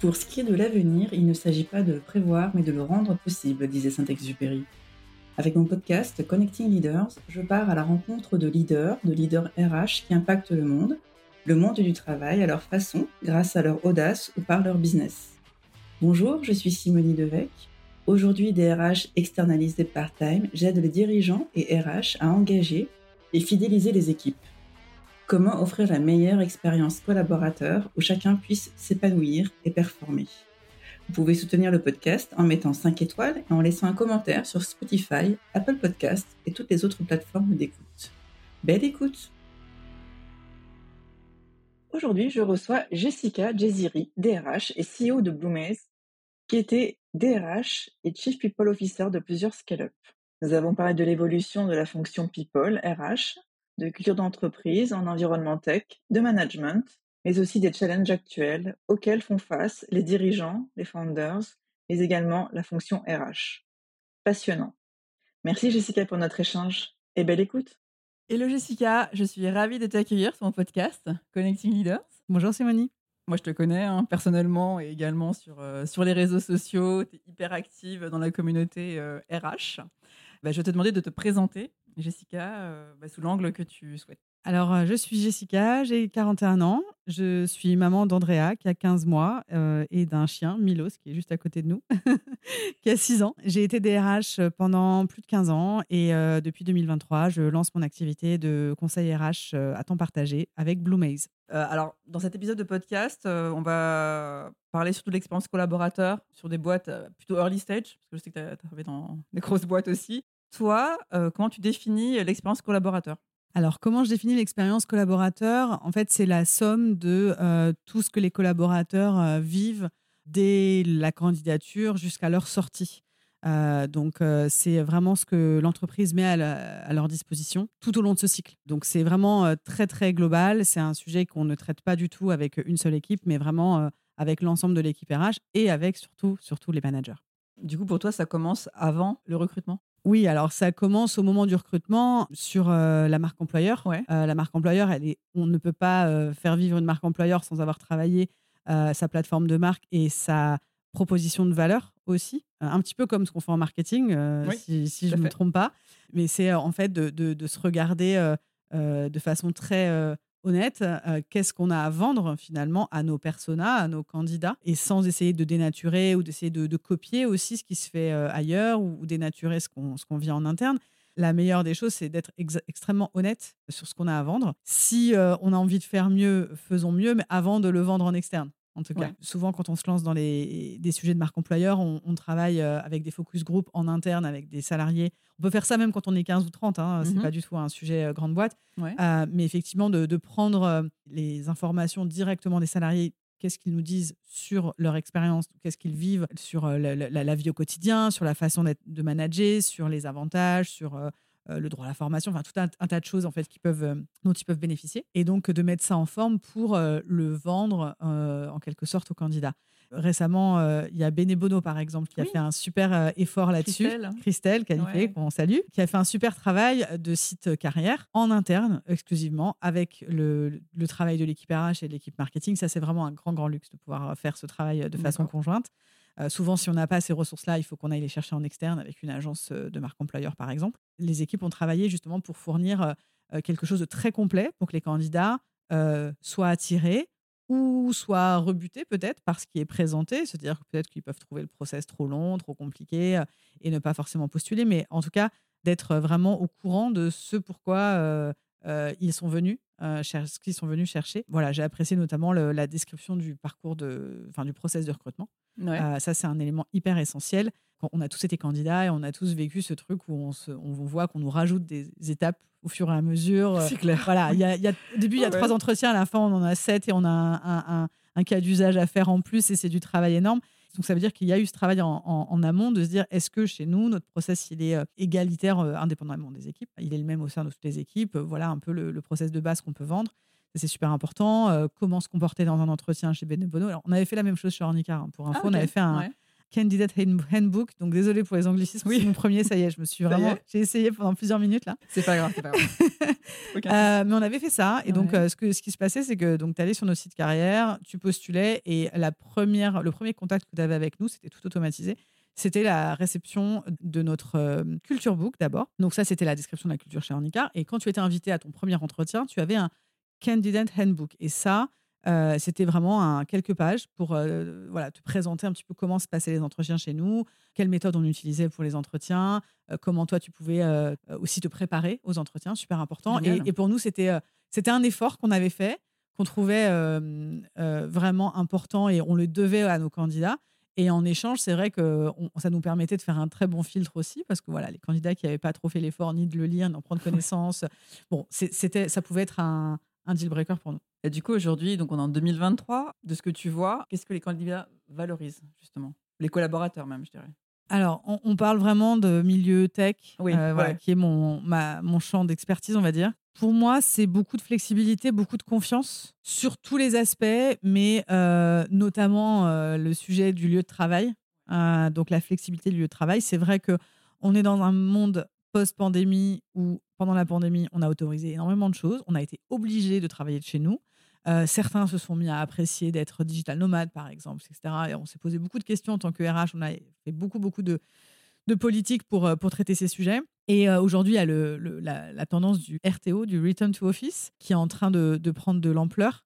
Pour ce qui est de l'avenir, il ne s'agit pas de le prévoir, mais de le rendre possible, disait Saint-Exupéry. Avec mon podcast Connecting Leaders, je pars à la rencontre de leaders, de leaders RH qui impactent le monde, le monde du travail à leur façon, grâce à leur audace ou par leur business. Bonjour, je suis Simonie Devec. Aujourd'hui, DRH externalisés part-time, j'aide les dirigeants et RH à engager et fidéliser les équipes. Comment offrir la meilleure expérience collaborateur où chacun puisse s'épanouir et performer Vous pouvez soutenir le podcast en mettant 5 étoiles et en laissant un commentaire sur Spotify, Apple Podcasts et toutes les autres plateformes d'écoute. Belle écoute Aujourd'hui, je reçois Jessica Jeziri, DRH et CEO de Bloomaze, qui était DRH et Chief People Officer de plusieurs scale-up. Nous avons parlé de l'évolution de la fonction People, RH, de culture d'entreprise en environnement tech, de management, mais aussi des challenges actuels auxquels font face les dirigeants, les founders, mais également la fonction RH. Passionnant. Merci Jessica pour notre échange et belle écoute. Hello Jessica, je suis ravie de t'accueillir sur mon podcast Connecting Leaders. Bonjour Simonie. Moi, je te connais hein, personnellement et également sur, euh, sur les réseaux sociaux. Tu es hyper active dans la communauté RH. Euh, bah, je vais te demander de te présenter Jessica, euh, bah, sous l'angle que tu souhaites. Alors, euh, je suis Jessica, j'ai 41 ans. Je suis maman d'Andrea, qui a 15 mois, euh, et d'un chien, Milos, qui est juste à côté de nous, qui a 6 ans. J'ai été DRH pendant plus de 15 ans et depuis 2023, je lance mon activité de conseil RH à temps partagé avec Blue Maze. alors, dans cet épisode de podcast, on va parler surtout de l'expérience collaborateur sur des boîtes plutôt early stage, parce que je sais que tu as travaillé dans des grosses boîtes aussi. Toi, euh, comment tu définis l'expérience collaborateur? Alors, comment je définis l'expérience collaborateur? En fait, c'est la somme de euh, tout ce que les collaborateurs euh, vivent dès la candidature jusqu'à leur sortie. donc, c'est vraiment ce que l'entreprise met à, leur disposition tout au long de ce cycle. Donc, c'est vraiment très, très global. C'est un sujet qu'on ne traite pas du tout avec une seule équipe, mais vraiment avec l'ensemble de l'équipe RH et avec surtout, surtout les managers. Du coup, pour toi, ça commence avant le recrutement? Oui, alors ça commence au moment du recrutement sur euh, la marque employeur. Euh, la marque employeur, elle est, on ne peut pas euh, faire vivre une marque employeur sans avoir travaillé sa plateforme de marque et sa proposition de valeur aussi, un petit peu comme ce qu'on fait en marketing, si, je ne me trompe pas. Mais c'est en fait de, de, se regarder de façon très honnête, euh, qu'est-ce qu'on a à vendre finalement à nos personas, à nos candidats, et sans essayer de dénaturer ou d'essayer de, copier aussi ce qui se fait euh, ailleurs ou, dénaturer ce qu'on qu'on vit en interne. La meilleure des choses, c'est d'être extrêmement honnête sur ce qu'on a à vendre. Si euh, on a envie de faire mieux, faisons mieux, mais avant de le vendre en externe en tout cas. Souvent, quand on se lance dans les, des sujets de marque employeur, on, travaille euh, avec des focus group en interne, avec des salariés. On peut faire ça même quand on est 15 ou 30, hein, c'est mhm. pas du tout un sujet euh, grande boîte. Euh, mais effectivement, de, prendre les informations directement des salariés qu'est-ce qu'ils nous disent sur leur expérience, qu'est-ce qu'ils vivent sur la, vie au quotidien, sur la façon de manager, sur les avantages, sur euh, le droit à la formation, enfin tout un, tas de choses en fait qui peuvent, euh, dont ils peuvent bénéficier. Et donc de mettre ça en forme pour euh, le vendre en quelque sorte aux candidats. Récemment, il y a Benebono, par exemple, qui a fait un super effort là-dessus. Christelle, Christelle Qualifié, qu'on salue, qui a fait un super travail de site carrière en interne, exclusivement, avec le, travail de l'équipe RH et de l'équipe marketing. Ça, c'est vraiment un grand, grand luxe de pouvoir faire ce travail de façon conjointe. Euh, souvent, si on n'a pas ces ressources-là, il faut qu'on aille les chercher en externe avec une agence euh, de marque employeur, par exemple. Les équipes ont travaillé justement pour fournir euh, quelque chose de très complet pour que les candidats soient attirés ou soient rebutés peut-être par ce qui est présenté, c'est-à-dire peut-être qu'ils peuvent trouver le process trop long, trop compliqué et ne pas forcément postuler, mais en tout cas d'être vraiment au courant de ce pourquoi ils sont venus, chercher. Voilà, j'ai apprécié notamment la description du parcours enfin du process de recrutement. Euh, ça, c'est un élément hyper essentiel. on a tous été candidats et on a tous vécu ce truc où on, se, on voit qu'on nous rajoute des étapes au fur et à mesure. Euh, c'est clair. Voilà, y a, au début, il y a trois entretiens, à la fin, on en a sept et on a un, un, cas d'usage à faire en plus et c'est du travail énorme. Donc, ça veut dire qu'il y a eu ce travail en, amont de se dire est-ce que chez nous, notre process, il est euh, égalitaire indépendamment des équipes? Il est le même au sein de toutes les équipes. Voilà un peu le, le process de base qu'on peut vendre c'est super important. Euh, comment se comporter dans un entretien chez Benebono Alors, on avait fait la même chose chez Ornica. Hein, pour info, ah, on avait fait un, Candidate Handbook. Donc désolé pour les anglicismes, oui. c'est mon premier, ça y est, je me suis vraiment. J'ai essayé pendant plusieurs minutes là. C'est pas grave, c'est pas grave. Euh, mais on avait fait ça. Et donc, euh, ce, que, ce qui se passait, c'est que tu allais sur nos sites carrière, tu postulais et la première, le premier contact que tu avais avec nous, c'était tout automatisé c'était la réception de notre culture book d'abord. Donc ça, c'était la description de la culture chez Ornica. Et quand tu étais invité à ton premier entretien, tu avais un candidate handbook. Et ça, euh, c'était vraiment un, quelques pages pour euh, voilà, te présenter un petit peu comment se passaient les entretiens chez nous, quelles méthodes on utilisait pour les entretiens, comment toi tu pouvais aussi te préparer aux entretiens, super important. Et, et, pour nous, c'était c'était un effort qu'on avait fait, qu'on trouvait vraiment important et on le devait à nos candidats. Et en échange, c'est vrai que ça nous permettait de faire un très bon filtre aussi, parce que voilà, les candidats qui n'avaient pas trop fait l'effort ni de le lire, ni d'en prendre connaissance, bon, c'était, ça pouvait être un, un deal breaker pour nous. Et du coup, aujourd'hui, donc on est en 2023, de ce que tu vois, qu'est-ce que les candidats valorisent, justement? Les collaborateurs même, je dirais. Alors, on, parle vraiment de milieu tech, euh, qui est mon, ma, mon champ d'expertise, on va dire. Pour moi, c'est beaucoup de flexibilité, beaucoup de confiance sur tous les aspects, mais euh, notamment euh, le sujet du lieu de travail. donc, la flexibilité du lieu de travail. C'est vrai que on est dans un monde post-pandémie où, pendant la pandémie, on a autorisé énormément de choses. On a été obligé de travailler de chez nous. Euh, certains se sont mis à apprécier d'être digital nomade, par exemple, etc. Et on s'est posé beaucoup de questions en tant que RH. On a fait beaucoup, beaucoup de, de politique pour, euh, pour traiter ces sujets. Et euh, aujourd'hui, il y a le, la, tendance du RTO, du Return to Office, qui est en train de, de prendre de l'ampleur.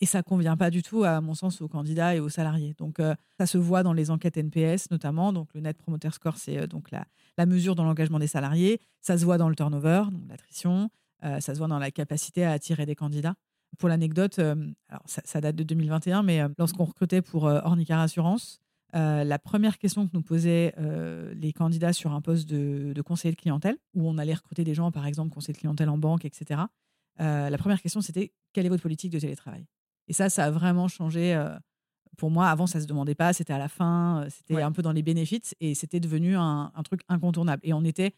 Et ça convient pas du tout, à mon sens, aux candidats et aux salariés. Donc, ça se voit dans les enquêtes NPS, notamment. Donc, le Net Promoter Score, c'est donc la, mesure dans l'engagement des salariés. Ça se voit dans le turnover, donc l'attrition. ça se voit dans la capacité à attirer des candidats. Pour l'anecdote, euh, ça, date de 2021, mais euh, lorsqu'on recrutait pour euh, Ornicar Assurance, la première question que nous posaient les candidats sur un poste de, conseiller de clientèle, où on allait recruter des gens, par exemple, conseiller de clientèle en banque, etc., la première question, c'était quelle est votre politique de télétravail? Et ça, ça a vraiment changé. pour moi, avant, ça ne se demandait pas, c'était à la fin, c'était un peu dans les bénéfices, et c'était devenu un, un, truc incontournable. Et on était,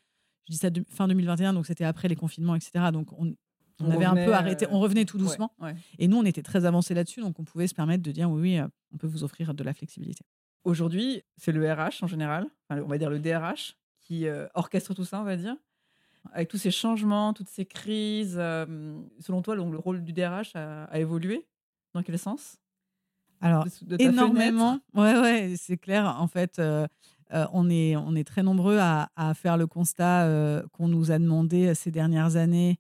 je dis ça de, fin 2021, donc c'était après les confinements, etc. Donc on, on, avait un peu arrêté, on revenait tout doucement. Et nous, on était très avancés là-dessus, donc on pouvait se permettre de dire oui, oui, euh, on peut vous offrir de la flexibilité. Aujourd'hui, c'est le RH en général, on va dire le DRH, qui euh, orchestre tout ça, on va dire. Avec tous ces changements, toutes ces crises, euh, selon toi, le rôle du DRH a, évolué? Dans quel sens? Alors, énormément. Ouais, ouais, c'est clair. En fait, on, est, on est très nombreux à, à faire le constat qu'on nous a demandé ces dernières années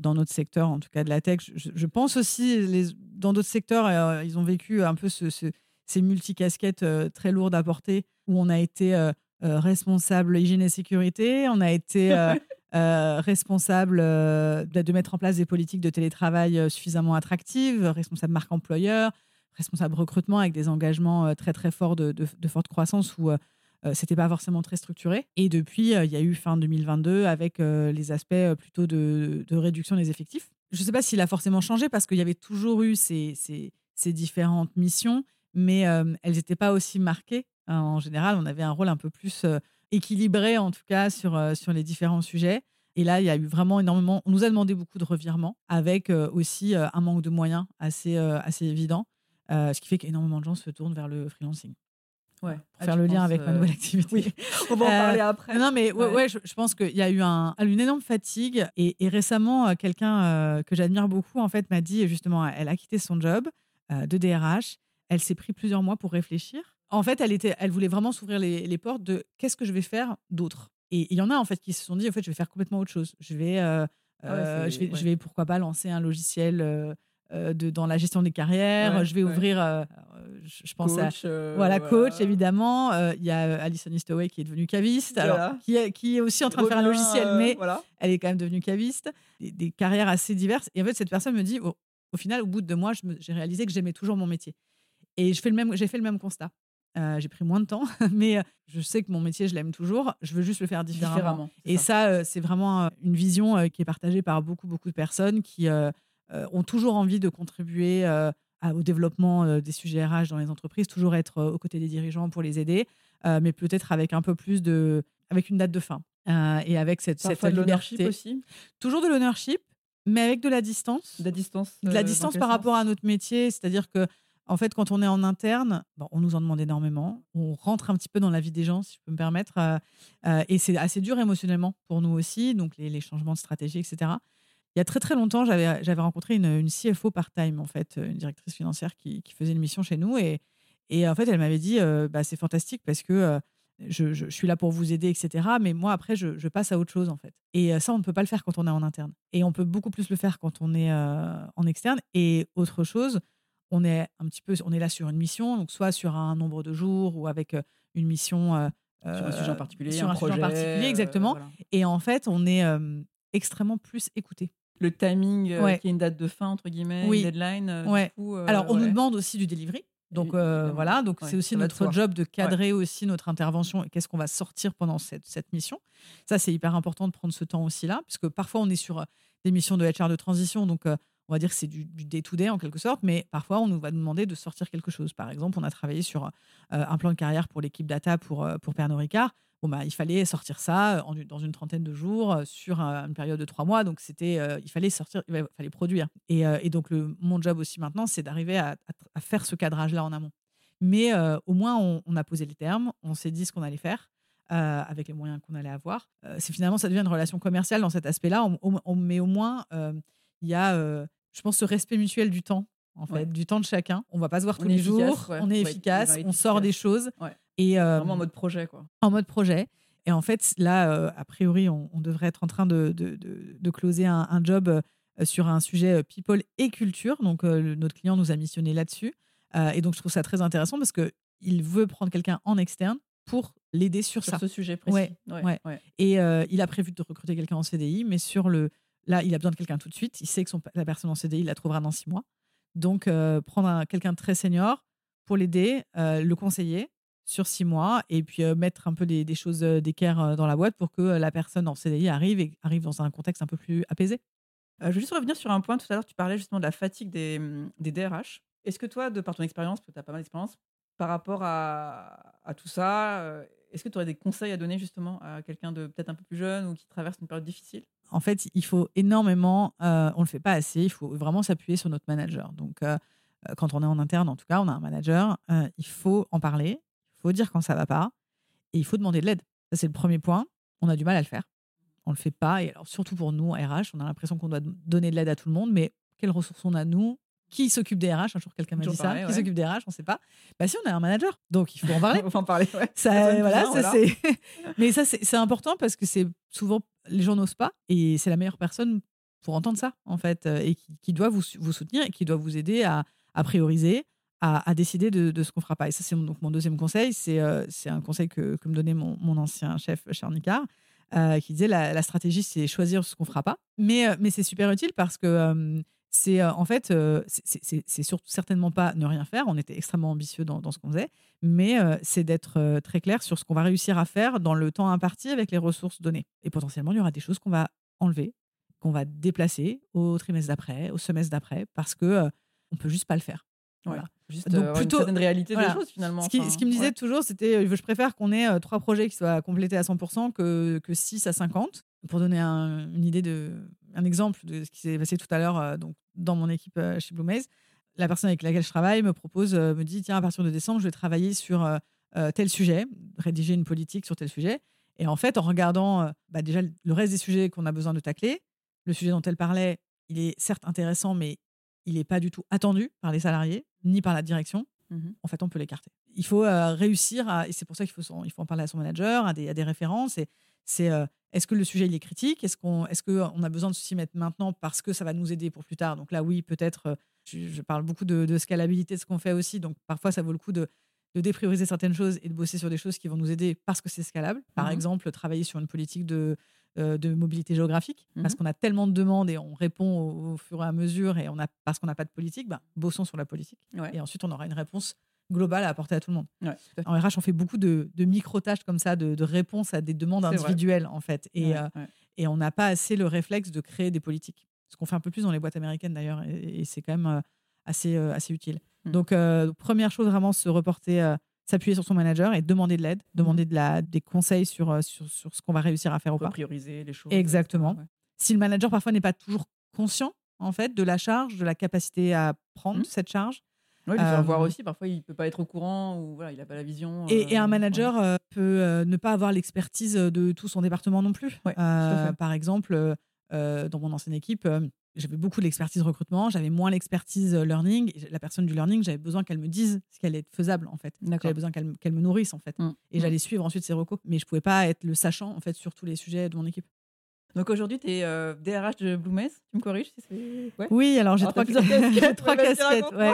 dans notre secteur, en tout cas de la tech. Je, pense aussi, les, dans d'autres secteurs, euh, ils ont vécu un peu ce, ces multicasquettes euh, très lourdes à porter, où on a été euh, responsable hygiène et sécurité, on a été responsable de, mettre en place des politiques de télétravail suffisamment attractives, responsable marque employeur, responsable recrutement avec des engagements très très forts de, forte croissance où euh, c'était pas forcément très structuré. Et depuis, euh, il y a eu fin 2022 avec euh, les aspects plutôt de, réduction des effectifs. Je ne sais pas s'il a forcément changé parce qu'il y avait toujours eu ces, ces, différentes missions, mais elles n'étaient pas aussi marquées. En général, on avait un rôle un peu plus équilibré, en tout cas, sur, sur les différents sujets. Et là, il y a eu vraiment énormément. On nous a demandé beaucoup de revirements, avec aussi un manque de moyens assez, assez évident, ce qui fait qu'énormément de gens se tournent vers le freelancing. Ouais. Pour ah, faire le lien avec ma nouvelle euh, activité. Oui. On va en parler euh, après. Non, mais ouais, ouais je, pense qu'il y a eu un, une énorme fatigue. Et, récemment, euh, quelqu'un que j'admire beaucoup, en fait, m'a dit justement, elle a quitté son job de DRH. Elle s'est pris plusieurs mois pour réfléchir. En fait, elle, était, elle voulait vraiment s'ouvrir les, les, portes de qu'est-ce que je vais faire d'autre. Et il y en a, en fait, qui se sont dit, en fait, je vais faire complètement autre chose. Je vais, ah je, vais je vais, pourquoi pas, lancer un logiciel euh, de, dans la gestion des carrières. je vais ouvrir, euh, je, pense à euh, voilà, coach évidemment. Il y a Alison Eastaway qui est devenue caviste, alors, qui, est, qui est aussi en train de faire un logiciel, mais elle est quand même devenue caviste. Des, carrières assez diverses. Et en fait, cette personne me dit, au final, au bout de deux mois, j'ai réalisé que j'aimais toujours mon métier. Et je fais le même, j'ai fait le même constat. J'ai pris moins de temps, mais je sais que mon métier, je l'aime toujours. Je veux juste le faire différemment. et ça, c'est vraiment une vision qui est partagée par beaucoup, beaucoup de personnes qui euh, ont toujours envie de contribuer euh, au développement euh, des sujets RH dans les entreprises, toujours être aux côtés des dirigeants pour les aider, mais peut-être avec un peu plus de, avec une date de fin et avec cette, cette de l'ownership aussi. Toujours de l'ownership, mais avec de la distance. De la distance. De la distance par rapport à notre métier, c'est-à-dire que En fait, quand on est en interne, on nous en demande énormément. On rentre un petit peu dans la vie des gens, si je peux me permettre. Euh, euh, et c'est assez dur émotionnellement pour nous aussi, donc les, changements de stratégie, etc. Il y a très très longtemps, j'avais rencontré une, CFO part-time, en fait, une directrice financière qui, faisait une mission chez nous. Et, en fait, elle m'avait dit bah, c'est fantastique parce que je, suis là pour vous aider, etc. Mais moi, après, je, passe à autre chose, en fait. Et ça, on ne peut pas le faire quand on est en interne. Et on peut beaucoup plus le faire quand on est en externe. Et autre chose, on est un petit peu, on est là sur une mission, donc soit sur un nombre de jours ou avec une mission. sur un sujet en particulier, sur un, projet, sujet en particulier, exactement. Et en fait, on est extrêmement plus écouté le timing, qui est une date de fin, entre guillemets, une deadline. Alors, on nous demande aussi du delivery. Donc voilà, donc c'est aussi notre job de cadrer aussi notre intervention et qu'est-ce qu'on va sortir pendant cette, cette mission. Ça, c'est hyper important de prendre ce temps aussi là, puisque parfois on est sur des missions de HR de transition, donc on va dire que c'est du day-to-day en quelque sorte, mais parfois on nous va demander de sortir quelque chose. Par exemple, on a travaillé sur un plan de carrière pour l'équipe data pour, pour Pernod Ricard. Bon, bah, il fallait sortir ça en, dans une trentaine de jours sur une période de trois mois. Donc, c'était, il fallait sortir, il fallait produire. Et, donc, le, mon job aussi maintenant, c'est d'arriver à, faire ce cadrage-là en amont. Mais au moins, on, a posé les termes, on s'est dit ce qu'on allait faire. avec les moyens qu'on allait avoir. c'est finalement, ça devient une relation commerciale dans cet aspect-là, mais au moins, il y a, je pense, ce respect mutuel du temps en fait, du temps de chacun. On va pas se voir tous les jours, on est efficace, on sort des choses. Et, Vraiment en mode projet, quoi. En mode projet. Et en fait, là, a priori, on, devrait être en train de, de, de, closer un, job sur un sujet people et culture. Donc, notre client nous a missionné là-dessus. et donc, je trouve ça très intéressant parce qu'il veut prendre quelqu'un en externe pour l'aider sur, sur ça. ce sujet précis. Ouais, Et il a prévu de recruter quelqu'un en CDI, mais sur le. Là, il a besoin de quelqu'un tout de suite. Il sait que la personne en CDI, il la trouvera dans six mois. Donc, euh, prendre quelqu'un très senior pour l'aider, euh, le conseiller sur six mois et puis euh, mettre un peu des, choses d'équerre dans la boîte pour que la personne en CDI arrive et arrive dans un contexte un peu plus apaisé. je veux juste revenir sur un point. Tout à l'heure, tu parlais justement de la fatigue des, mmh, des DRH. Est-ce que toi, de par ton expérience, parce que tu as pas mal d'expérience, par rapport à tout ça, est-ce que tu aurais des conseils à donner justement à quelqu'un de peut-être un peu plus jeune ou qui traverse une période difficile? En fait, il faut énormément, euh, on ne le fait pas assez, il faut vraiment s'appuyer sur notre manager. Donc, euh, euh, quand on est en interne, en tout cas, on a un manager, il faut en parler, il faut dire quand ça ne va pas et il faut demander de l'aide. Ça, c'est le premier point. On a du mal à le faire. On ne le fait pas. Et alors, surtout pour nous, RH, on a l'impression qu'on doit donner de l'aide à tout le monde, mais quelles ressources on a, nous? Qui s'occupe des RH Un jour, quelqu'un m'a dit ça. Qui s'occupe des RH On ne sait pas. Bah, si, on a un manager. Donc, il faut en parler. il faut en parler. Ça, voilà, ça, c'est. Mais ça, c'est important parce que c'est souvent. Les gens n'osent pas. Et c'est la meilleure personne pour entendre ça, en fait. Euh, et qui, doit vous, vous, soutenir et qui doit vous aider à, à prioriser, à, à, décider de, ce qu'on fera pas. Et ça, c'est donc mon deuxième conseil. C'est euh, c'est un conseil que, que me donnait mon, mon ancien chef, Charles. Euh, qui disait la, la stratégie, c'est choisir ce qu'on fera pas. Mais, mais c'est super utile parce que c'est en fait, c'est surtout certainement pas ne rien faire. On était extrêmement ambitieux dans, ce qu'on faisait, mais c'est d'être très clair sur ce qu'on va réussir à faire dans le temps imparti avec les ressources données. Et potentiellement, il y aura des choses qu'on va enlever, qu'on va déplacer au trimestre d'après, au semestre d'après, parce que on peut juste pas le faire. Voilà. Juste Donc plutôt une réalité des choses finalement. Ce qui, ce qui me disait toujours, c'était je préfère qu'on ait trois projets qui soient complétés à 100% que, que 6 à 50. Pour donner une idée de un exemple de ce qui s'est passé tout à l'heure euh, donc dans mon équipe euh, chez Blue Maze. La personne avec laquelle je travaille me propose, euh, me dit tiens à partir de décembre je vais travailler sur tel sujet, rédiger une politique sur tel sujet. Et en fait, en regardant bah, déjà le reste des sujets qu'on a besoin de tacler, le sujet dont elle parlait, il est certes intéressant, mais il n'est pas du tout attendu par les salariés ni par la direction. Mmh en fait, on peut l'écarter. Il faut réussir à, et c'est pour ça qu'il faut, il faut en parler à son manager, à des, à des références. Et c'est est-ce que le sujet il est critique? Est-ce qu'on est qu'on a besoin de s'y mettre maintenant parce que ça va nous aider pour plus tard? Donc là, oui, peut-être. Euh, je, parle beaucoup de, scalabilité de ce qu'on fait aussi. Donc parfois, ça vaut le coup de, de, déprioriser certaines choses et de bosser sur des choses qui vont nous aider parce que c'est scalable. Par mmh exemple, travailler sur une politique de, euh, de mobilité géographique mmh parce qu'on a tellement de demandes et on répond au, fur et à mesure et on a, parce qu'on n'a pas de politique, bah, bossons sur la politique. Et ensuite, on aura une réponse global à apporter à tout le monde. en RH, on fait beaucoup de, micro-tâches comme ça, de, réponses à des demandes individuelles, en fait. Et, euh, et on n'a pas assez le réflexe de créer des politiques. Ce qu'on fait un peu plus dans les boîtes américaines, d'ailleurs, et, c'est quand même euh, assez, euh, assez utile. Hmm. Donc, première chose, vraiment, se reporter, s'appuyer sur son manager et demander de l'aide, demander de la, des conseils sur, sur, sur ce qu'on va réussir à faire ou pas. Prioriser les choses. Exactement. Si le manager, parfois, n'est pas toujours conscient, en fait, de la charge, de la capacité à prendre hmm. cette charge, Oui, faire voir aussi, parfois il peut pas être au courant ou voilà, il n'a pas la vision. Et, un manager peut ne pas avoir l'expertise de tout son département non plus. par exemple, dans mon ancienne équipe, j'avais beaucoup l'expertise recrutement, j'avais moins l'expertise learning. La personne du learning, j'avais besoin qu'elle me dise ce qu'elle est faisable en fait. J'avais besoin qu'elle me nourrisse en fait. Mmh. Et mmh. j'allais suivre ensuite ses recos. Mais je pouvais pas être le sachant en fait sur tous les sujets de mon équipe. Donc aujourd'hui, tu es euh, DRH de Bloomes, tu me corriges Oui, alors j'ai trois, casquettes. trois casquettes ouais.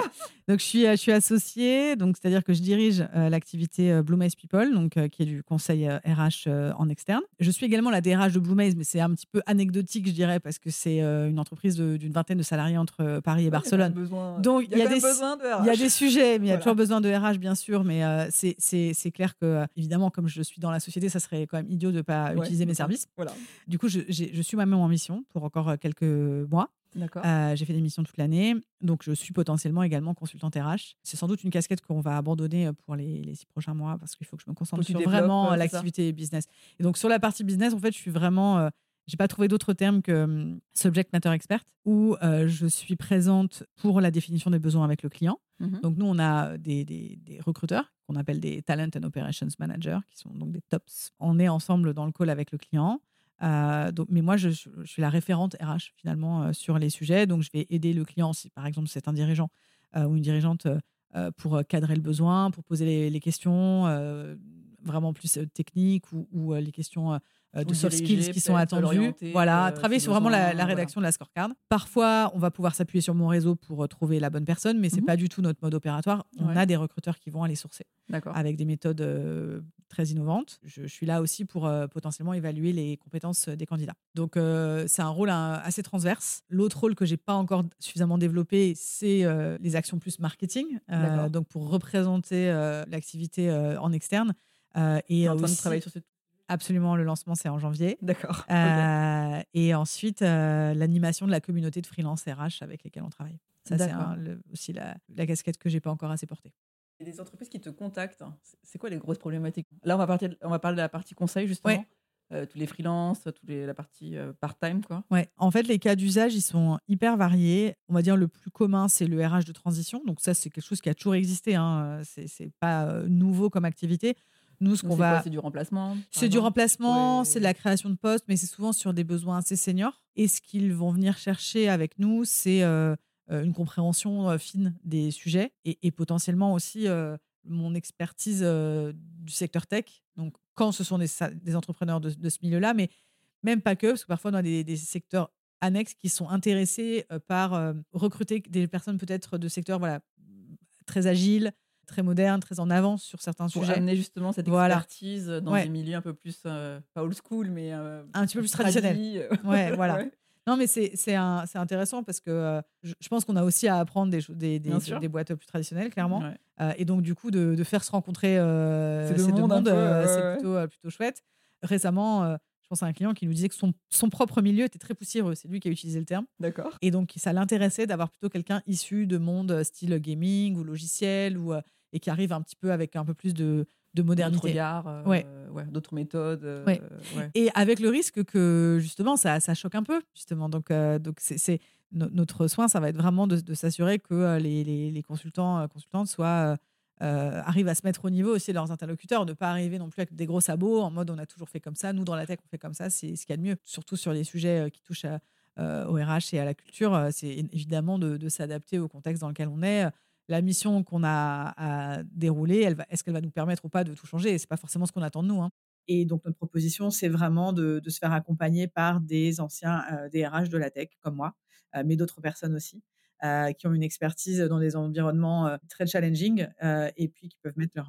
Donc je suis, je suis associée, donc c'est-à-dire que je dirige euh, l'activité euh, People, donc qui est du conseil RH en externe. Je suis également la DRH de Bloomes, mais c'est un petit peu anecdotique, je dirais, parce que c'est une entreprise d'une vingtaine de salariés entre Paris et Barcelone. donc il y, a, des, il y a des sujets, mais il y a toujours besoin de RH, bien sûr. Mais c'est clair que, évidemment, comme je suis dans la société, ça serait quand même idiot de ne pas utiliser mes services. Voilà. Du coup, je, je suis moi-même en mission pour encore euh, quelques mois. Euh, j'ai fait des missions toute l'année, donc je suis potentiellement également consultante RH. C'est sans doute une casquette qu'on va abandonner euh, pour les, six prochains mois parce qu'il faut que je me concentre sur vraiment l'activité business. Et donc sur la partie business, en fait, je suis vraiment, j'ai pas trouvé d'autre terme que hum, subject matter expert, où je suis présente pour la définition des besoins avec le client. Mmh donc nous, on a des, des, des recruteurs qu'on appelle des talent and operations managers, qui sont donc des tops. On est ensemble dans le call avec le client. Euh, donc, mais moi, je, suis la référente RH finalement euh, sur les sujets. Donc, je vais aider le client si, par exemple, c'est un dirigeant euh, ou une dirigeante pour cadrer le besoin, pour poser les, questions vraiment plus techniques ou, les questions de soft skills qui sont attendus. Voilà, euh, travailler sur vraiment la, rédaction de la scorecard. Parfois, on va pouvoir s'appuyer sur mon réseau pour euh, trouver la bonne personne, mais c'est n'est mhm. pas du tout notre mode opératoire. On a des recruteurs qui vont aller sourcer avec des méthodes très innovantes. Je, suis là aussi pour potentiellement évaluer les compétences des candidats. Donc, c'est un rôle assez transverse. L'autre rôle que j'ai pas encore suffisamment développé, c'est les actions plus marketing. donc, pour représenter l'activité en externe. et en train de travailler sur cette Absolument, le lancement c'est en janvier. D'accord. Euh, et ensuite, euh, l'animation de la communauté de freelance RH avec lesquels on travaille. Ça, c'est aussi la, la, casquette que j'ai pas encore assez portée. Et des entreprises qui te contactent, hein, c'est quoi les grosses problématiques? Là, on va, partir, on va parler de la partie conseil justement. Euh, tous les freelances, tous les, la partie part-time quoi. Ouais, en fait les cas d'usage ils sont hyper variés. On va dire le plus commun c'est le RH de transition. Donc ça c'est quelque chose qui a toujours existé. Hein. C'est pas nouveau comme activité. Nous, ce qu'on va. C'est du remplacement C'est du remplacement, c'est de la création de postes, mais c'est souvent sur des besoins assez seniors. Et ce qu'ils vont venir chercher avec nous, c'est euh, euh, une compréhension euh, fine des sujets et, potentiellement aussi mon expertise du secteur tech. Donc, quand ce sont des, des entrepreneurs de, ce milieu-là, mais même pas que, parce que parfois on a des, des secteurs annexes qui sont intéressés par recruter des personnes peut-être de secteurs voilà, très agiles, très moderne, très en avance sur certains pour sujets. amener justement cette expertise dans des milieux un peu plus, euh, pas old school, mais euh, un petit peu plus traditionnel. Euh, ouais, voilà. Non, mais c'est intéressant parce que je, pense qu'on a aussi à apprendre des, des, des, des, boîtes plus traditionnelles, clairement. et donc, du coup, de, de faire se rencontrer ces deux mondes, c'est plutôt, plutôt chouette. Récemment, je pense à un client qui nous disait que son, son propre milieu était très poussiéreux. C'est lui qui a utilisé le terme. D'accord. Et donc, ça l'intéressait d'avoir plutôt quelqu'un issu de monde style gaming ou logiciel ou, et qui arrive un petit peu avec un peu plus de, de modernité. regard, euh, ouais. d'autres méthodes. ouais. Et avec le risque que justement ça, ça choque un peu justement. Donc donc c'est notre soin, ça va être vraiment de, de s'assurer que les, les, les, consultants consultantes soient euh, arrivent à se mettre au niveau aussi de leurs interlocuteurs, de ne pas arriver non plus avec des gros sabots en mode on a toujours fait comme ça, nous dans la tech on fait comme ça, c'est ce qu'il y a de mieux. Surtout sur les sujets euh, qui touchent euh, au RH et à la culture, c'est évidemment de, s'adapter au contexte dans lequel on est. La mission qu'on a à dérouler, est-ce qu'elle va nous permettre ou pas de tout changer? C'est pas forcément ce qu'on attend de nous. Hein. Et donc notre proposition, c'est vraiment de, se faire accompagner par des anciens DRH de la tech comme moi, mais d'autres personnes aussi. Euh, qui ont une expertise dans des environnements euh, très challenging euh, et puis qui peuvent mettre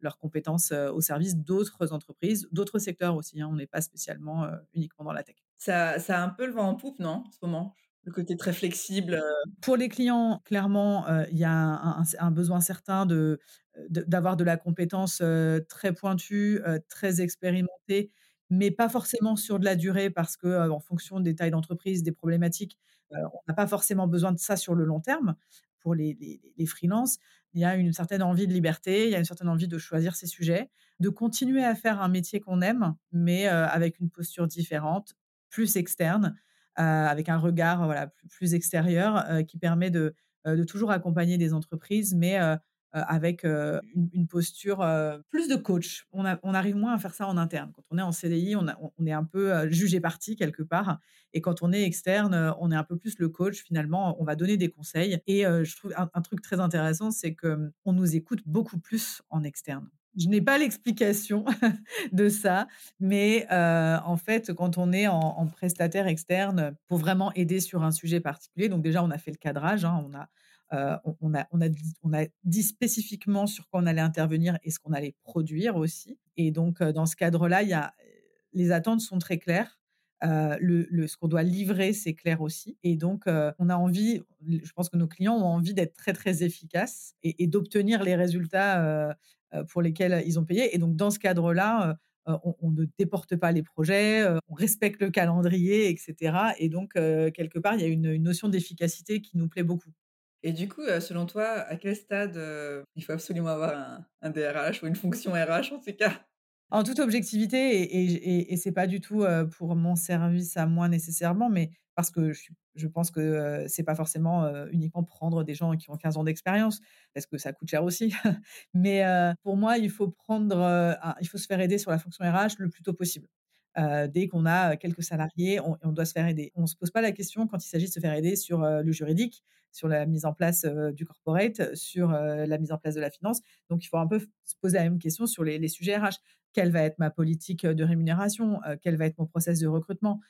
leurs compétences au service d'autres entreprises, d'autres secteurs aussi. Hein. On n'est pas spécialement uniquement dans la tech. Ça, ça a un peu le vent en poupe, non, en ce moment? Le côté très flexible. Pour les clients, clairement, il y a un, besoin certain de d'avoir de, la compétence très pointue, très expérimentée, mais pas forcément sur de la durée parce que en fonction des tailles d'entreprise, des problématiques, on n'a pas forcément besoin de ça sur le long terme pour les, les, freelances. Il y a une certaine envie de liberté, il y a une certaine envie de choisir ses sujets, de continuer à faire un métier qu'on aime, mais avec une posture différente, plus externe, avec un regard voilà, plus, extérieur qui permet de, de toujours accompagner des entreprises, mais avec une, posture plus de coach. On, arrive moins à faire ça en interne. Quand on est en CDI, on, est un peu jugé parti quelque part. Et quand on est externe, on est un peu plus le coach. Finalement, on va donner des conseils. Et je trouve un, truc très intéressant, c'est qu'on nous écoute beaucoup plus en externe. Je n'ai pas l'explication de ça, mais en fait, quand on est en, prestataire externe pour vraiment aider sur un sujet particulier, donc déjà, on a fait le cadrage, hein, on a on, a, on, a, on, a, dit spécifiquement sur quoi on allait intervenir et ce qu'on allait produire aussi. Et donc, dans ce cadre-là, y a, les attentes sont très claires. le, ce qu'on doit livrer, c'est clair aussi. Et donc, on a envie, je pense que nos clients ont envie d'être très, très efficaces et, d'obtenir les résultats pour lesquels ils ont payé. Et donc, dans ce cadre-là, on, ne déporte pas les projets, on respecte le calendrier, etc. Et donc, quelque part, il y a une notion d'efficacité qui nous plaît beaucoup. Et du coup, selon toi, à quel stade il faut absolument avoir un, DRH ou une fonction RH en tout cas? En toute objectivité, et, et, c'est pas du tout pour mon service à moi nécessairement, mais parce que je, pense que c'est pas forcément uniquement prendre des gens qui ont 15 ans d'expérience, parce que ça coûte cher aussi. mais pour moi, il faut prendre, il faut se faire aider sur la fonction RH le plus tôt possible. dès qu'on a quelques salariés, on, doit se faire aider. On ne se pose pas la question quand il s'agit de se faire aider sur le juridique, sur la mise en place du corporate, sur la mise en place de la finance. Donc, il faut un peu se poser la même question sur les, sujets RH. Quelle va être ma politique de rémunération Quel va être mon process de recrutement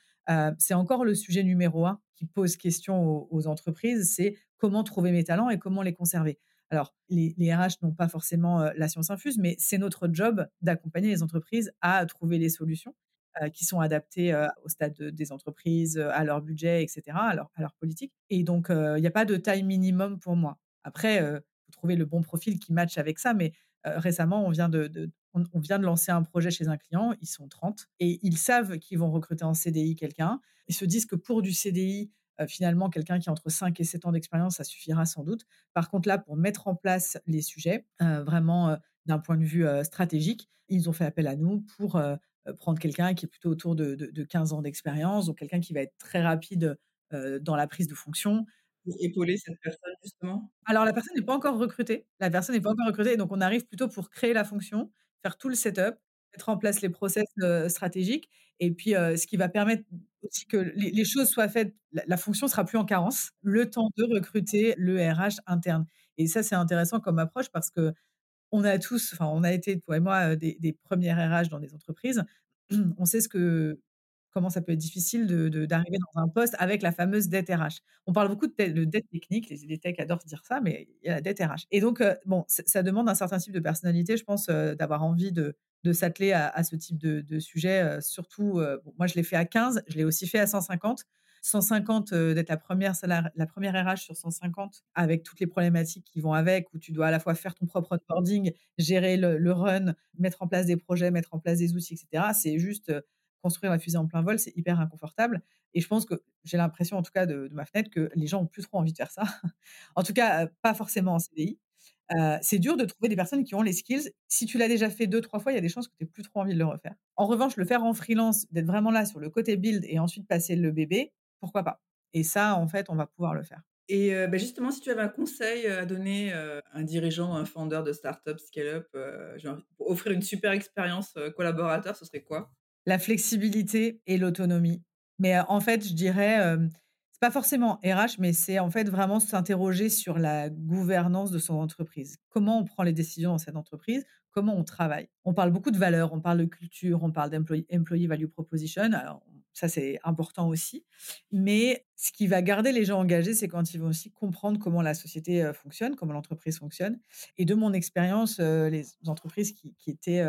C'est encore le sujet numéro un qui pose question aux, entreprises, c'est comment trouver mes talents et comment les conserver. Alors, les, RH n'ont pas forcément la science infuse, mais c'est notre job d'accompagner les entreprises à trouver les solutions. Euh, qui sont adaptés euh, au stade des entreprises, euh, à leur budget, etc., à leur, politique. Et donc, il n'y a pas de taille minimum pour moi. Après, trouver le bon profil qui matche avec ça, mais récemment, on vient de, de lancer un projet chez un client, ils sont 30, et ils savent qu'ils vont recruter en CDI quelqu'un. Ils se disent que pour du CDI, finalement, quelqu'un qui a entre 5 et 7 ans d'expérience, ça suffira sans doute. Par contre, là, pour mettre en place les sujets, vraiment d'un point de vue stratégique, ils ont fait appel à nous pour prendre quelqu'un qui est plutôt autour de, 15 ans d'expérience, ou quelqu'un qui va être très rapide dans la prise de fonction. Pour épauler cette personne, justement? Alors, la personne n'est pas encore recrutée. La personne n'est pas encore recrutée. Donc, on arrive plutôt pour créer la fonction, faire tout le setup, mettre en place les process stratégiques. Et puis, ce qui va permettre aussi que les, choses soient faites, la, fonction sera plus en carence, le temps de recruter le RH interne. Et ça, c'est intéressant comme approche parce que on a tous, enfin, on a été, toi et moi, des, des premières RH dans des entreprises. On sait ce que, comment ça peut être difficile d'arriver dans un poste avec la fameuse dette RH. On parle beaucoup de, dette technique, les, les techs adorent dire ça, mais il y a la dette RH. Et donc, bon, ça demande un certain type de personnalité, je pense, d'avoir envie de, s'atteler à, ce type de, sujet. surtout, moi, je l'ai fait à 15, je l'ai aussi fait à 150. 150 d'être la première la première RH sur 150 avec toutes les problématiques qui vont avec, où tu dois à la fois faire ton propre onboarding, gérer le, run, mettre en place des projets, mettre en place des outils, etc. C'est juste construire la fusée en plein vol, c'est hyper inconfortable. Et je pense que j'ai l'impression, en tout cas de, ma fenêtre, que les gens ont plus trop envie de faire ça. en tout cas, pas forcément en CDI. c'est dur de trouver des personnes qui ont les skills. Si tu l'as déjà fait deux, trois fois, il y a des chances que tu n'aies plus trop envie de le refaire. En revanche, le faire en freelance, d'être vraiment là sur le côté build et ensuite passer le bébé, pourquoi pas? Et ça, en fait, on va pouvoir le faire. Et bah, justement, si tu avais un conseil à donner à un dirigeant, un founder de startup, scale-up, offrir une super expérience collaborateur, ce serait quoi? La flexibilité et l'autonomie. Mais en fait, je dirais, c'est pas forcément RH, mais c'est en fait vraiment s'interroger sur la gouvernance de son entreprise. Comment on prend les décisions dans cette entreprise? Comment on travaille? On parle beaucoup de valeurs, on parle de culture, on parle d'employee value proposition. Alors, ça, c'est important aussi. Mais ce qui va garder les gens engagés, c'est quand ils vont aussi comprendre comment la société fonctionne, comment l'entreprise fonctionne. Et de mon expérience, les entreprises qui, étaient,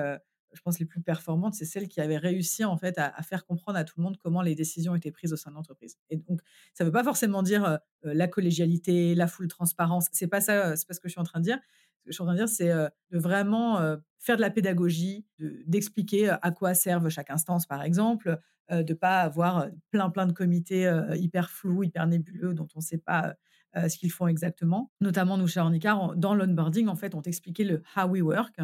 je pense, les plus performantes, c'est celles qui avaient réussi en fait à, faire comprendre à tout le monde comment les décisions étaient prises au sein de l'entreprise. Et donc, ça ne veut pas forcément dire la collégialité, la full transparence. C'est pas ça, c'est pas ce que je suis en train de dire. Ce que je suis en train de dire, c'est de vraiment faire de la pédagogie, d'expliquer à quoi servent chaque instance, par exemple, de pas avoir plein, plein de comités hyper flous, hyper nébuleux, dont on ne sait pas ce qu'ils font exactement. Notamment, nous, chez Ornicar, dans l'onboarding, en fait, on t'expliquait le how we work.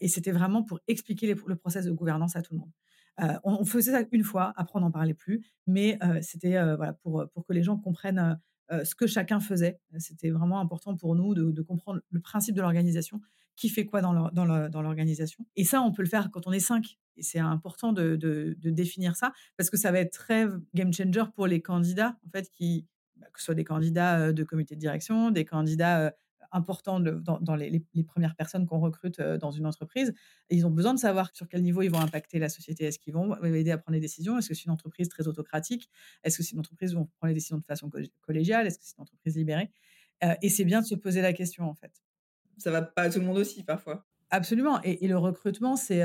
et c'était vraiment pour expliquer le process de gouvernance à tout le monde. on, faisait ça une fois, après on n'en parlait plus, mais c'était voilà, pour, pour que les gens comprennent ce que chacun faisait. C'était vraiment important pour nous de, comprendre le principe de l'organisation, qui fait quoi dans l'organisation. Et ça, on peut le faire quand on est cinq. Et c'est important de, de, définir ça parce que ça va être très game changer pour les candidats, en fait, qui, que ce soit des candidats de comité de direction, des candidats important dans, les, premières personnes qu'on recrute dans une entreprise. ils ont besoin de savoir sur quel niveau ils vont impacter la société. Est-ce qu'ils vont aider à prendre les décisions? Est-ce que c'est une entreprise très autocratique? Est-ce que c'est une entreprise où on prend les décisions de façon collégiale? Est-ce que c'est une entreprise libérée? Et c'est bien de se poser la question, en fait. Ça va pas à tout le monde aussi, parfois. Absolument. Et, le recrutement, c'est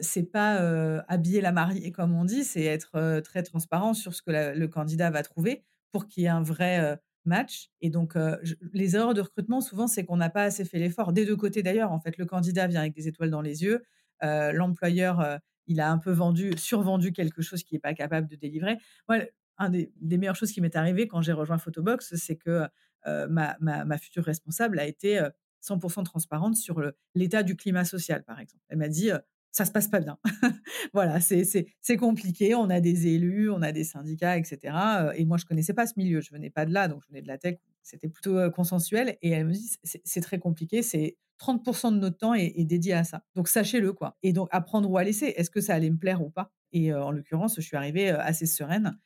c'est pas habiller la mariée, comme on dit, c'est être très transparent sur ce que le candidat va trouver pour qu'il y ait un vrai match. Et donc, les erreurs de recrutement, souvent, c'est qu'on n'a pas assez fait l'effort, des deux côtés d'ailleurs. En fait, le candidat vient avec des étoiles dans les yeux, l'employeur, il a un peu vendu, survendu quelque chose qu'il n'est pas capable de délivrer. Moi, un des, meilleures choses qui m'est arrivé quand j'ai rejoint Photobox, c'est que ma, ma, future responsable a été 100% transparente sur l'état du climat social, par exemple. Elle m'a dit ça se passe pas bien. voilà, c'est compliqué. On a des élus, on a des syndicats, etc. Et moi, je connaissais pas ce milieu. Je venais pas de là, donc je venais de la tech. C'était plutôt consensuel. Et elle me dit, c'est très compliqué. C'est 30% de notre temps est, dédié à ça. Donc sachez-le quoi. Et donc apprendre ou à laisser. Est-ce que ça allait me plaire ou pas? Et en l'occurrence, je suis arrivée assez sereine.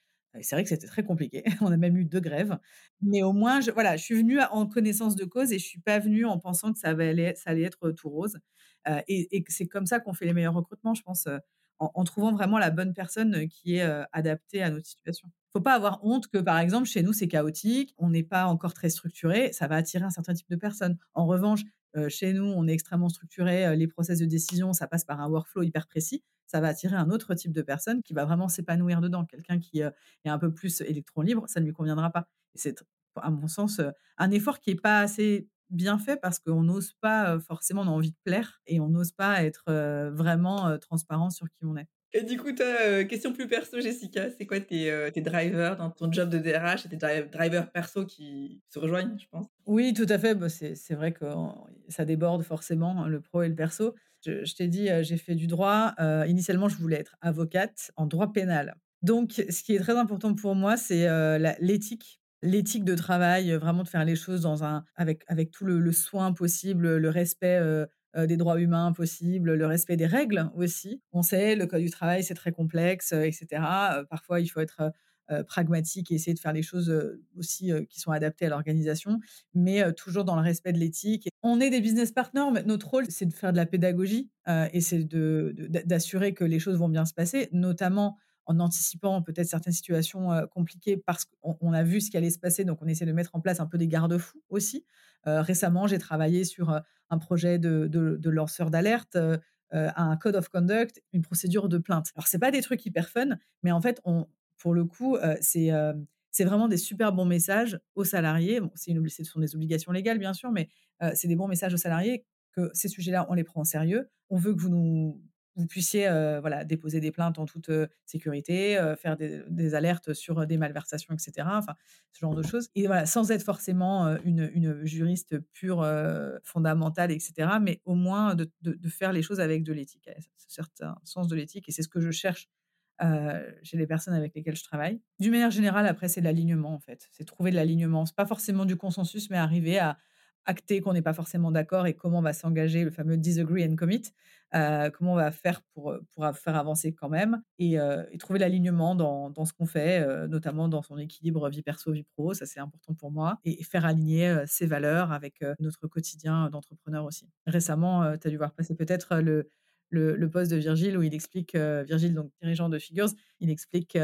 C'est vrai que c'était très compliqué. On a même eu deux grèves. Mais au moins, je, voilà, je suis venue en connaissance de cause et je suis pas venue en pensant que ça allait, ça allait être tout rose. Et, c'est comme ça qu'on fait les meilleurs recrutements, je pense, en, trouvant vraiment la bonne personne qui est adaptée à notre situation. Il ne faut pas avoir honte que, par exemple, chez nous, c'est chaotique, on n'est pas encore très structuré, ça va attirer un certain type de personnes. En revanche, chez nous, on est extrêmement structuré, les process de décision, ça passe par un workflow hyper précis. Ça va attirer un autre type de personne qui va vraiment s'épanouir dedans. Quelqu'un qui est un peu plus électron libre, ça ne lui conviendra pas. c'est, à mon sens, un effort qui n'est pas assez bien fait parce qu'on n'ose pas forcément, on a envie de plaire et on n'ose pas être vraiment transparent sur qui on est. Et du coup, toi, question plus perso, Jessica, c'est quoi tes, tes, drivers dans ton job de DRH et tes drivers perso qui se rejoignent, je pense? Oui, tout à fait. Bah, c'est vrai que ça déborde forcément, hein, le pro et le perso. Je, je t'ai dit, j'ai fait du droit. initialement, je voulais être avocate en droit pénal. Donc, ce qui est très important pour moi, c'est l'éthique l'éthique de travail, vraiment de faire les choses dans un, avec, avec tout le, soin possible, le respect des droits humains possible, le respect des règles aussi. On sait, le code du travail, c'est très complexe, etc. parfois, il faut être pragmatique et essayer de faire les choses aussi qui sont adaptées à l'organisation, mais toujours dans le respect de l'éthique. On est des business partners, mais notre rôle, c'est de faire de la pédagogie et c'est d'assurer que les choses vont bien se passer, notamment en anticipant peut-être certaines situations compliquées parce qu'on a vu ce qui allait se passer, donc on essaie de mettre en place un peu des garde-fous aussi. récemment, j'ai travaillé sur un projet de, lanceur d'alerte, un code of conduct, une procédure de plainte. Alors, c'est pas des trucs hyper fun, mais en fait, on, pour le coup, c'est vraiment des super bons messages aux salariés. Bon, une, ce sont des obligations légales, bien sûr, mais c'est des bons messages aux salariés que ces sujets-là, on les prend en sérieux. On veut que vous nous vous puissiez voilà, déposer des plaintes en toute sécurité, faire des, alertes sur des malversations, etc. Enfin, ce genre de choses. Et voilà, sans être forcément une, une juriste pure, fondamentale, etc. Mais au moins de, de, faire les choses avec de l'éthique, un certain sens de l'éthique. Et c'est ce que je cherche chez les personnes avec lesquelles je travaille. D'une manière générale, après, c'est l'alignement, en fait. C'est trouver de l'alignement. C'est pas forcément du consensus, mais arriver à acter qu'on n'est pas forcément d'accord et comment on va s'engager, le fameux disagree and commit, euh, comment on va faire pour, euh, pour faire avancer quand même et, euh, trouver l'alignement dans, dans, ce qu'on fait, notamment dans son équilibre vie perso, vie pro, ça c'est important pour moi, et faire aligner ses valeurs avec notre quotidien d'entrepreneur aussi. Récemment, tu as dû voir passer peut-être le, le, poste de Virgile où il explique, Virgile, donc dirigeant de Figures, il explique qu'il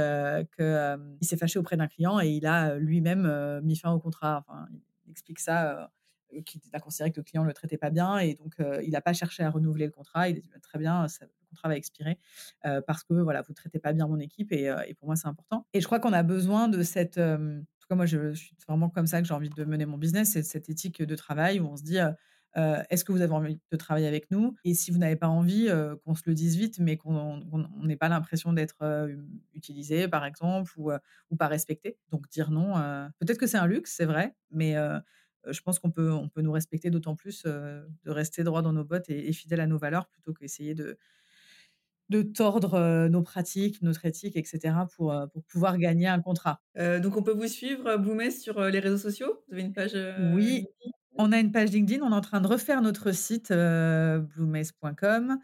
s'est fâché auprès d'un client et il a lui-même mis fin au contrat. Enfin, il explique ça qui a considéré que le client ne le traitait pas bien et donc il n'a pas cherché à renouveler le contrat. Il a dit «Bah, très bien, le contrat va expirer parce que voilà, vous ne traitez pas bien mon équipe et, pour moi c'est important. Et je crois qu'on a besoin de cette, en tout cas moi je, suis vraiment comme ça que j'ai envie de mener mon business, c'est cette éthique de travail où on se dit est-ce que vous avez envie de travailler avec nous? Et si vous n'avez pas envie, qu'on se le dise vite, mais qu'on n'ait pas l'impression d'être utilisé, par exemple, ou, ou pas respecté. Donc dire non, peut-être que c'est un luxe, c'est vrai, mais je pense qu'on peut, on peut nous respecter d'autant plus de rester droit dans nos bottes et, fidèle à nos valeurs plutôt qu'essayer de, de tordre nos pratiques, notre éthique, etc. pour, pour pouvoir gagner un contrat. donc on peut vous suivre, Bloomess, sur les réseaux sociaux? Vous avez une page Oui, on a une page LinkedIn, on est en train de refaire notre site euh, bluemess.com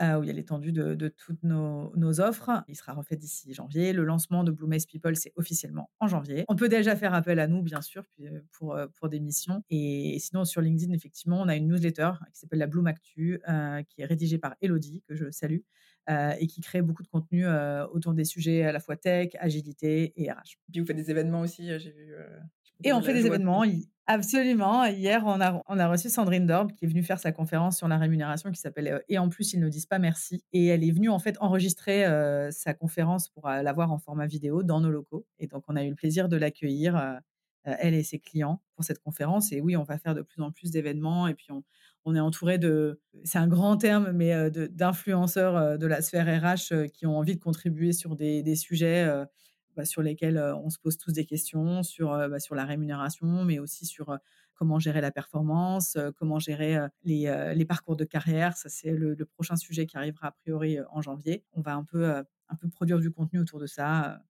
où il y a l'étendue de, toutes nos, offres. Il sera refait d'ici janvier. Le lancement de Bluemess People, c'est officiellement en janvier. On peut déjà faire appel à nous, bien sûr, pour, pour des missions. Et sinon, sur LinkedIn, effectivement, on a une newsletter qui s'appelle la Bloom Actu, qui est rédigée par Elodie, que je salue, et qui crée beaucoup de contenu autour des sujets à la fois tech, agilité et RH. Puis vous faites des événements aussi, j'ai vu. et on fait des événements. Absolument. Hier, on a, on a reçu Sandrine Dorb qui est venue faire sa conférence sur la rémunération qui s'appelle euh, Et en plus, ils ne disent pas merci. Et elle est venue en fait enregistrer euh, sa conférence pour euh, la en format vidéo dans nos locaux. Et donc, on a eu le plaisir de l'accueillir, elle et ses clients, pour cette conférence. Et oui, on va faire de plus en plus d'événements. Et puis, on, on est entouré de, c'est un grand terme, mais d'influenceurs de la sphère RH qui ont envie de contribuer sur des sujets bah, sur lesquels on se pose tous des questions sur, bah, la rémunération, mais aussi sur comment gérer la performance, comment gérer les, parcours de carrière. Ça, c'est le, prochain sujet qui arrivera a priori en janvier. On va un peu, produire du contenu autour de ça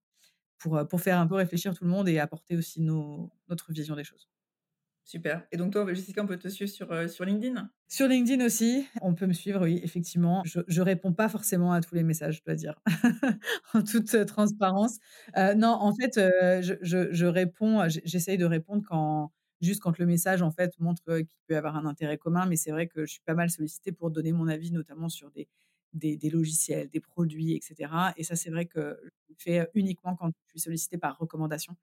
pour, faire un peu réfléchir tout le monde et apporter aussi notre vision des choses. Super. Et donc toi, Jessica, on peut te suivre sur, euh, sur LinkedIn? Sur LinkedIn aussi, on peut me suivre, oui, effectivement. Je ne réponds pas forcément à tous les messages, je dois dire, en toute euh, transparence. Euh, non, en fait, je, réponds, j'essaye de répondre quand, juste quand le message, en fait, montre qu'il peut y avoir un intérêt commun. Mais c'est vrai que je suis pas mal sollicitée pour donner mon avis, notamment sur des, des, des logiciels, des produits, etc. Et ça, c'est vrai que je le fais uniquement quand je suis sollicitée par recommandation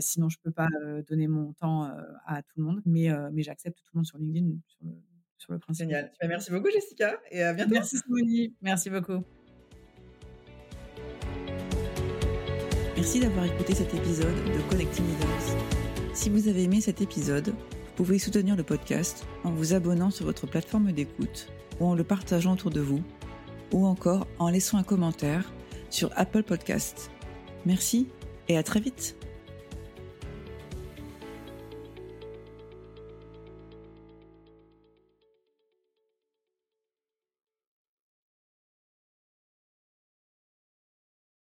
sinon, je ne peux pas donner mon temps à tout le monde, mais, mais j'accepte tout le monde sur LinkedIn sur le, sur le principe. Génial. Bah, merci beaucoup, Jessica, et à bientôt. Merci, Simone. Merci beaucoup. Merci d'avoir écouté cet épisode de Connecting Leaders. Si vous avez aimé cet épisode, vous pouvez soutenir le podcast en vous abonnant sur votre plateforme d'écoute ou en le partageant autour de vous, ou encore en laissant un commentaire sur Apple Podcast. Merci et à très vite.